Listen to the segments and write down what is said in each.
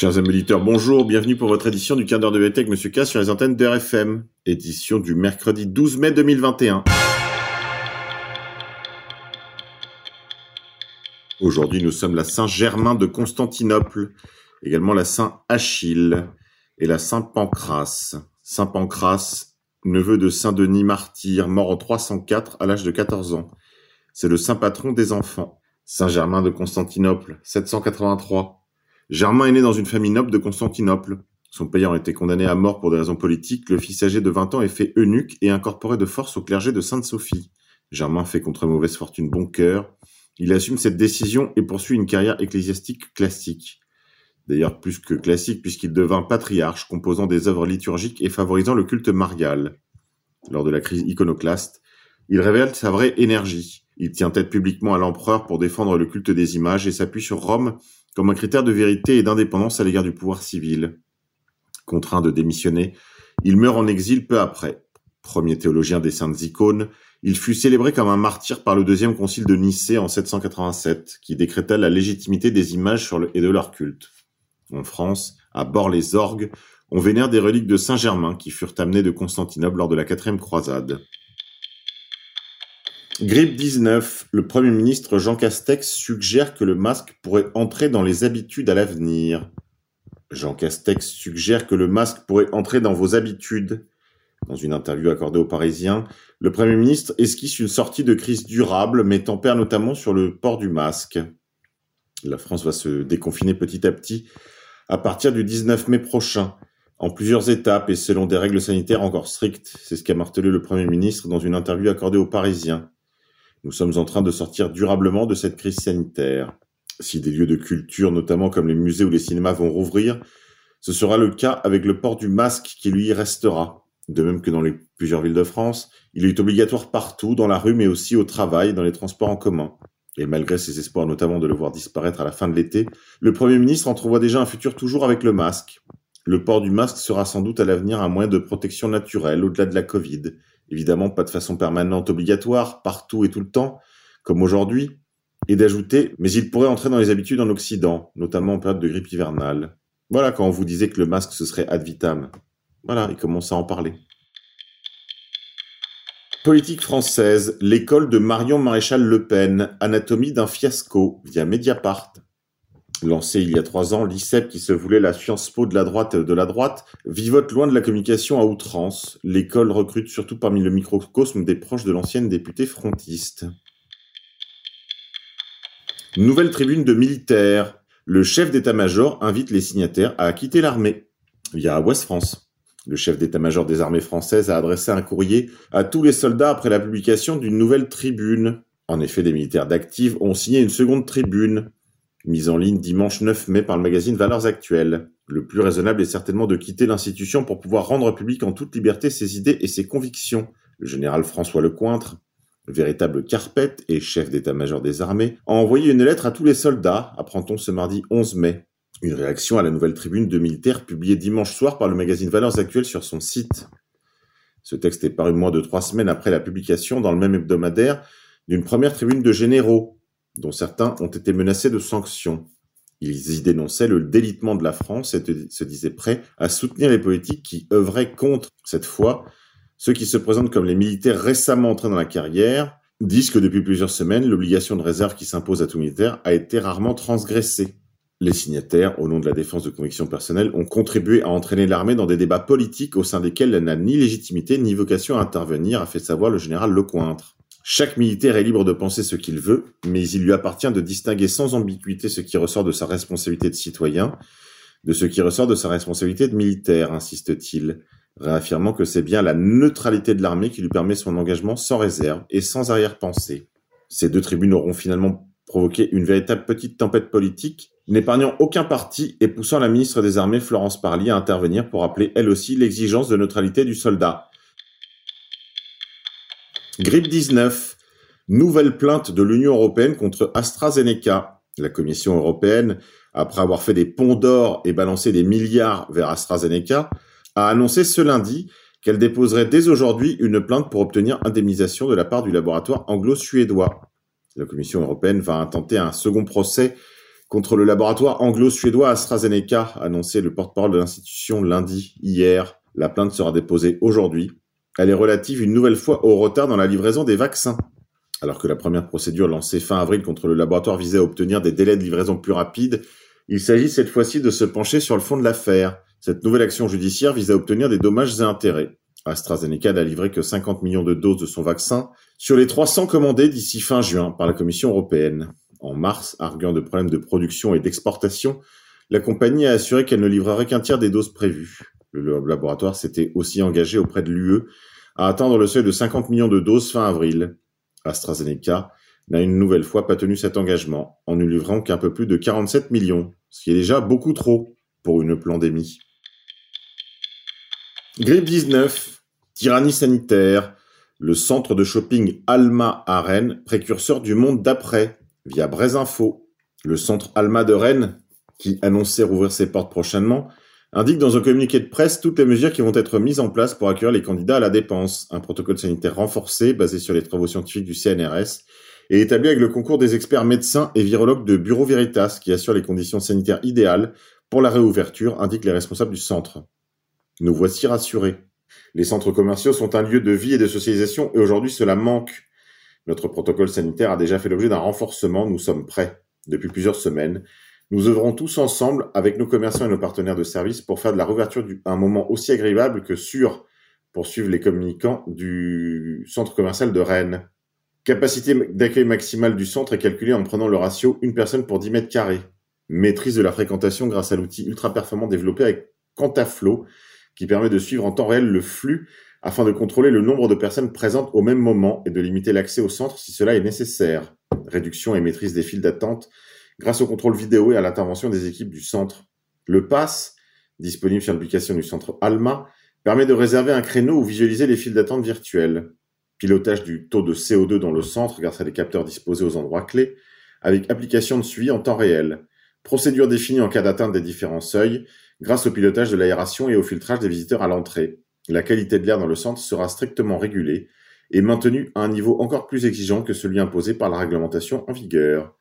Chers amis auditeurs, bonjour, bienvenue pour votre édition du quart d'heure de avec Monsieur K sur les antennes de RFM, édition du mercredi 12 mai 2021. Aujourd'hui, nous sommes la Saint-Germain de Constantinople, également la Saint-Achille et la Saint-Pancras. Saint Pancras, neveu de Saint Denis martyr, mort en 304 à l'âge de 14 ans. C'est le saint patron des enfants. Saint Germain de Constantinople, 783. Germain est né dans une famille noble de Constantinople. Son père était condamné à mort pour des raisons politiques. Le fils âgé de 20 ans est fait eunuque et incorporé de force au clergé de Sainte-Sophie. Germain fait contre mauvaise fortune bon cœur. Il assume cette décision et poursuit une carrière ecclésiastique classique. D'ailleurs plus que classique puisqu'il devint patriarche, composant des œuvres liturgiques et favorisant le culte marial. Lors de la crise iconoclaste, il révèle sa vraie énergie. Il tient tête publiquement à l'empereur pour défendre le culte des images et s'appuie sur Rome comme un critère de vérité et d'indépendance à l'égard du pouvoir civil. Contraint de démissionner, il meurt en exil peu après. Premier théologien des saintes icônes, il fut célébré comme un martyr par le deuxième concile de Nicée en 787, qui décréta la légitimité des images et de leur culte. En France, à Bord-les-Orgues, on vénère des reliques de Saint-Germain qui furent amenées de Constantinople lors de la quatrième croisade. Grippe 19. Le Premier ministre Jean Castex suggère que le masque pourrait entrer dans les habitudes à l'avenir. Jean Castex suggère que le masque pourrait entrer dans vos habitudes. Dans une interview accordée aux Parisiens, le Premier ministre esquisse une sortie de crise durable, mais tempère notamment sur le port du masque. La France va se déconfiner petit à petit à partir du 19 mai prochain, en plusieurs étapes et selon des règles sanitaires encore strictes. C'est ce qu'a martelé le Premier ministre dans une interview accordée aux Parisiens. Nous sommes en train de sortir durablement de cette crise sanitaire. Si des lieux de culture, notamment comme les musées ou les cinémas, vont rouvrir, ce sera le cas avec le port du masque qui lui restera. De même que dans les plusieurs villes de France, il est obligatoire partout, dans la rue, mais aussi au travail, dans les transports en commun. Et malgré ses espoirs notamment de le voir disparaître à la fin de l'été, le Premier ministre entrevoit déjà un futur toujours avec le masque. Le port du masque sera sans doute à l'avenir un moyen de protection naturelle au-delà de la Covid, évidemment pas de façon permanente obligatoire, partout et tout le temps, comme aujourd'hui, et d'ajouter, mais il pourrait entrer dans les habitudes en Occident, notamment en période de grippe hivernale. Voilà quand on vous disait que le masque ce serait ad vitam. Voilà, il commence à en parler. Politique française, l'école de Marion Maréchal Le Pen, anatomie d'un fiasco, via Mediapart. Lancé il y a trois ans, l'ICEP, qui se voulait la Sciences Po de la droite de la droite, vivote loin de la communication à outrance. L'école recrute surtout parmi le microcosme des proches de l'ancienne députée frontiste. Nouvelle tribune de militaires. Le chef d'état-major invite les signataires à quitter l'armée. Via Ouest France. Le chef d'état-major des armées françaises a adressé un courrier à tous les soldats après la publication d'une nouvelle tribune. En effet, les militaires d'active ont signé une seconde tribune mise en ligne dimanche 9 mai par le magazine Valeurs Actuelles. Le plus raisonnable est certainement de quitter l'institution pour pouvoir rendre public en toute liberté ses idées et ses convictions. Le général François Lecointre, véritable carpette et chef d'état-major des armées, a envoyé une lettre à tous les soldats, apprend-on ce mardi 11 mai. Une réaction à la nouvelle tribune de militaires publiée dimanche soir par le magazine Valeurs Actuelles sur son site. Ce texte est paru moins de trois semaines après la publication dans le même hebdomadaire d'une première tribune de généraux dont certains ont été menacés de sanctions. Ils y dénonçaient le délitement de la France et se disaient prêts à soutenir les politiques qui œuvraient contre, cette fois, ceux qui se présentent comme les militaires récemment entrés dans la carrière, disent que depuis plusieurs semaines, l'obligation de réserve qui s'impose à tout militaire a été rarement transgressée. Les signataires, au nom de la défense de convictions personnelles, ont contribué à entraîner l'armée dans des débats politiques au sein desquels elle n'a ni légitimité ni vocation à intervenir, a fait savoir le général Lecointre. Chaque militaire est libre de penser ce qu'il veut, mais il lui appartient de distinguer sans ambiguïté ce qui ressort de sa responsabilité de citoyen de ce qui ressort de sa responsabilité de militaire, insiste-t-il, réaffirmant que c'est bien la neutralité de l'armée qui lui permet son engagement sans réserve et sans arrière-pensée. Ces deux tribunes auront finalement provoqué une véritable petite tempête politique, n'épargnant aucun parti et poussant la ministre des Armées Florence Parly à intervenir pour appeler elle aussi l'exigence de neutralité du soldat. Grippe 19. Nouvelle plainte de l'Union européenne contre AstraZeneca. La Commission européenne, après avoir fait des ponts d'or et balancé des milliards vers AstraZeneca, a annoncé ce lundi qu'elle déposerait dès aujourd'hui une plainte pour obtenir indemnisation de la part du laboratoire anglo-suédois. La Commission européenne va intenter un second procès contre le laboratoire anglo-suédois AstraZeneca, annoncé le porte-parole de l'institution lundi, hier. La plainte sera déposée aujourd'hui. Elle est relative une nouvelle fois au retard dans la livraison des vaccins. Alors que la première procédure lancée fin avril contre le laboratoire visait à obtenir des délais de livraison plus rapides, il s'agit cette fois-ci de se pencher sur le fond de l'affaire. Cette nouvelle action judiciaire vise à obtenir des dommages et intérêts. AstraZeneca n'a livré que 50 millions de doses de son vaccin sur les 300 commandés d'ici fin juin par la Commission européenne. En mars, arguant de problèmes de production et d'exportation, la compagnie a assuré qu'elle ne livrerait qu'un tiers des doses prévues. Le laboratoire s'était aussi engagé auprès de l'UE à atteindre le seuil de 50 millions de doses fin avril. AstraZeneca n'a une nouvelle fois pas tenu cet engagement en ne livrant qu'un peu plus de 47 millions, ce qui est déjà beaucoup trop pour une pandémie. Grippe 19, tyrannie sanitaire, le centre de shopping Alma à Rennes, précurseur du monde d'après, via Brésinfo. Le centre Alma de Rennes, qui annonçait rouvrir ses portes prochainement, indique dans un communiqué de presse toutes les mesures qui vont être mises en place pour accueillir les candidats à la dépense. Un protocole sanitaire renforcé, basé sur les travaux scientifiques du CNRS, et établi avec le concours des experts médecins et virologues de Bureau Veritas, qui assurent les conditions sanitaires idéales pour la réouverture, indiquent les responsables du centre. Nous voici rassurés. Les centres commerciaux sont un lieu de vie et de socialisation, et aujourd'hui cela manque. Notre protocole sanitaire a déjà fait l'objet d'un renforcement, nous sommes prêts. Depuis plusieurs semaines, nous œuvrons tous ensemble avec nos commerçants et nos partenaires de service pour faire de la réouverture un moment aussi agréable que sûr, poursuivent les communicants du centre commercial de Rennes. Capacité d'accueil maximale du centre est calculée en prenant le ratio une personne pour 10 mètres carrés. Maîtrise de la fréquentation grâce à l'outil ultra performant développé avec Quantaflow, qui permet de suivre en temps réel le flux afin de contrôler le nombre de personnes présentes au même moment et de limiter l'accès au centre si cela est nécessaire. Réduction et maîtrise des files d'attente grâce au contrôle vidéo et à l'intervention des équipes du centre. Le pass, disponible sur l'application du centre Alma, permet de réserver un créneau ou visualiser les files d'attente virtuelles. Pilotage du taux de CO2 dans le centre grâce à des capteurs disposés aux endroits clés, avec application de suivi en temps réel. Procédure définie en cas d'atteinte des différents seuils, grâce au pilotage de l'aération et au filtrage des visiteurs à l'entrée. La qualité de l'air dans le centre sera strictement régulée et maintenue à un niveau encore plus exigeant que celui imposé par la réglementation en vigueur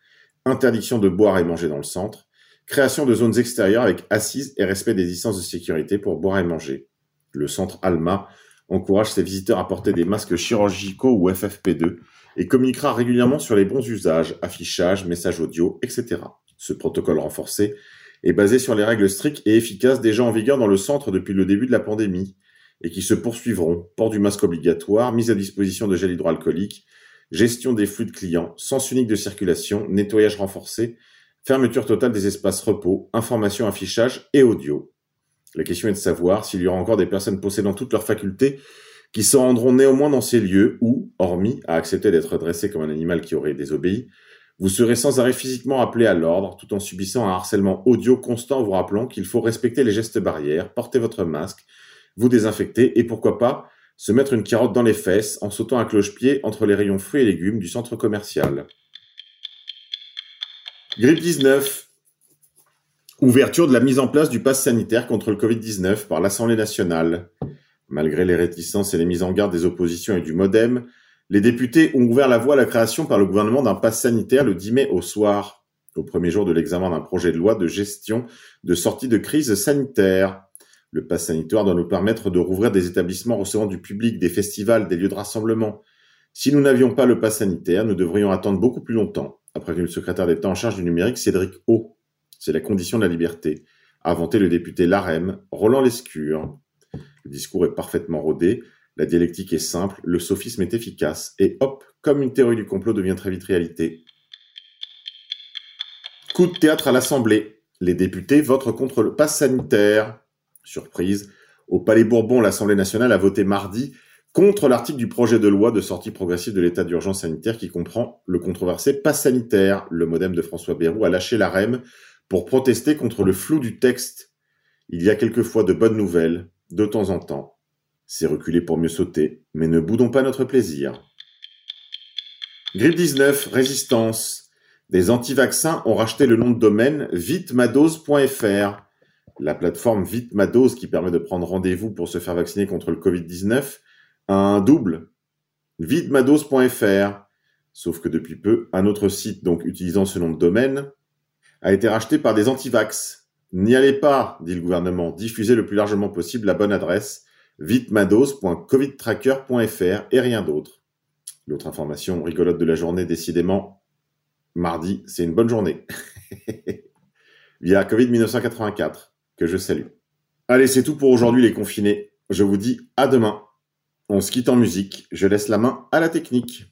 interdiction de boire et manger dans le centre, création de zones extérieures avec assises et respect des distances de sécurité pour boire et manger. Le centre Alma encourage ses visiteurs à porter des masques chirurgicaux ou FFP2 et communiquera régulièrement sur les bons usages, affichage, messages audio, etc. Ce protocole renforcé est basé sur les règles strictes et efficaces déjà en vigueur dans le centre depuis le début de la pandémie et qui se poursuivront. Port du masque obligatoire, mise à disposition de gel hydroalcoolique, gestion des flux de clients, sens unique de circulation, nettoyage renforcé, fermeture totale des espaces repos, information, affichage et audio. La question est de savoir s'il y aura encore des personnes possédant toutes leurs facultés qui se rendront néanmoins dans ces lieux où, hormis à accepter d'être dressé comme un animal qui aurait désobéi, vous serez sans arrêt physiquement appelé à l'ordre tout en subissant un harcèlement audio constant vous rappelant qu'il faut respecter les gestes barrières, porter votre masque, vous désinfecter et pourquoi pas se mettre une carotte dans les fesses en sautant à cloche-pied entre les rayons fruits et légumes du centre commercial. Grippe 19. Ouverture de la mise en place du pass sanitaire contre le Covid-19 par l'Assemblée nationale. Malgré les réticences et les mises en garde des oppositions et du Modem, les députés ont ouvert la voie à la création par le gouvernement d'un pass sanitaire le 10 mai au soir, au premier jour de l'examen d'un projet de loi de gestion de sortie de crise sanitaire. Le pass sanitaire doit nous permettre de rouvrir des établissements recevant du public, des festivals, des lieux de rassemblement. Si nous n'avions pas le pass sanitaire, nous devrions attendre beaucoup plus longtemps, a prévenu le secrétaire d'État en charge du numérique Cédric O. C'est la condition de la liberté, a inventé le député Larem, Roland Lescure. Le discours est parfaitement rodé, la dialectique est simple, le sophisme est efficace, et hop, comme une théorie du complot devient très vite réalité. Coup de théâtre à l'Assemblée. Les députés votent contre le pass sanitaire. Surprise, au Palais Bourbon, l'Assemblée nationale a voté mardi contre l'article du projet de loi de sortie progressive de l'état d'urgence sanitaire qui comprend le controversé pass sanitaire. Le modem de François Bayrou a lâché la pour protester contre le flou du texte. Il y a quelquefois de bonnes nouvelles, de temps en temps. C'est reculer pour mieux sauter, mais ne boudons pas notre plaisir. Grippe 19, résistance. Des anti-vaccins ont racheté le nom de domaine vitmadose.fr. La plateforme Vite qui permet de prendre rendez-vous pour se faire vacciner contre le Covid-19, a un double, vitmadose.fr. Sauf que depuis peu, un autre site, donc utilisant ce nom de domaine, a été racheté par des antivax. N'y allez pas, dit le gouvernement. Diffusez le plus largement possible la bonne adresse vitmados.covidtracker.fr et rien d'autre. L'autre information rigolote de la journée, décidément, mardi, c'est une bonne journée. Via Covid 1984, que je salue. Allez, c'est tout pour aujourd'hui les confinés. Je vous dis à demain. On se quitte en musique. Je laisse la main à la technique.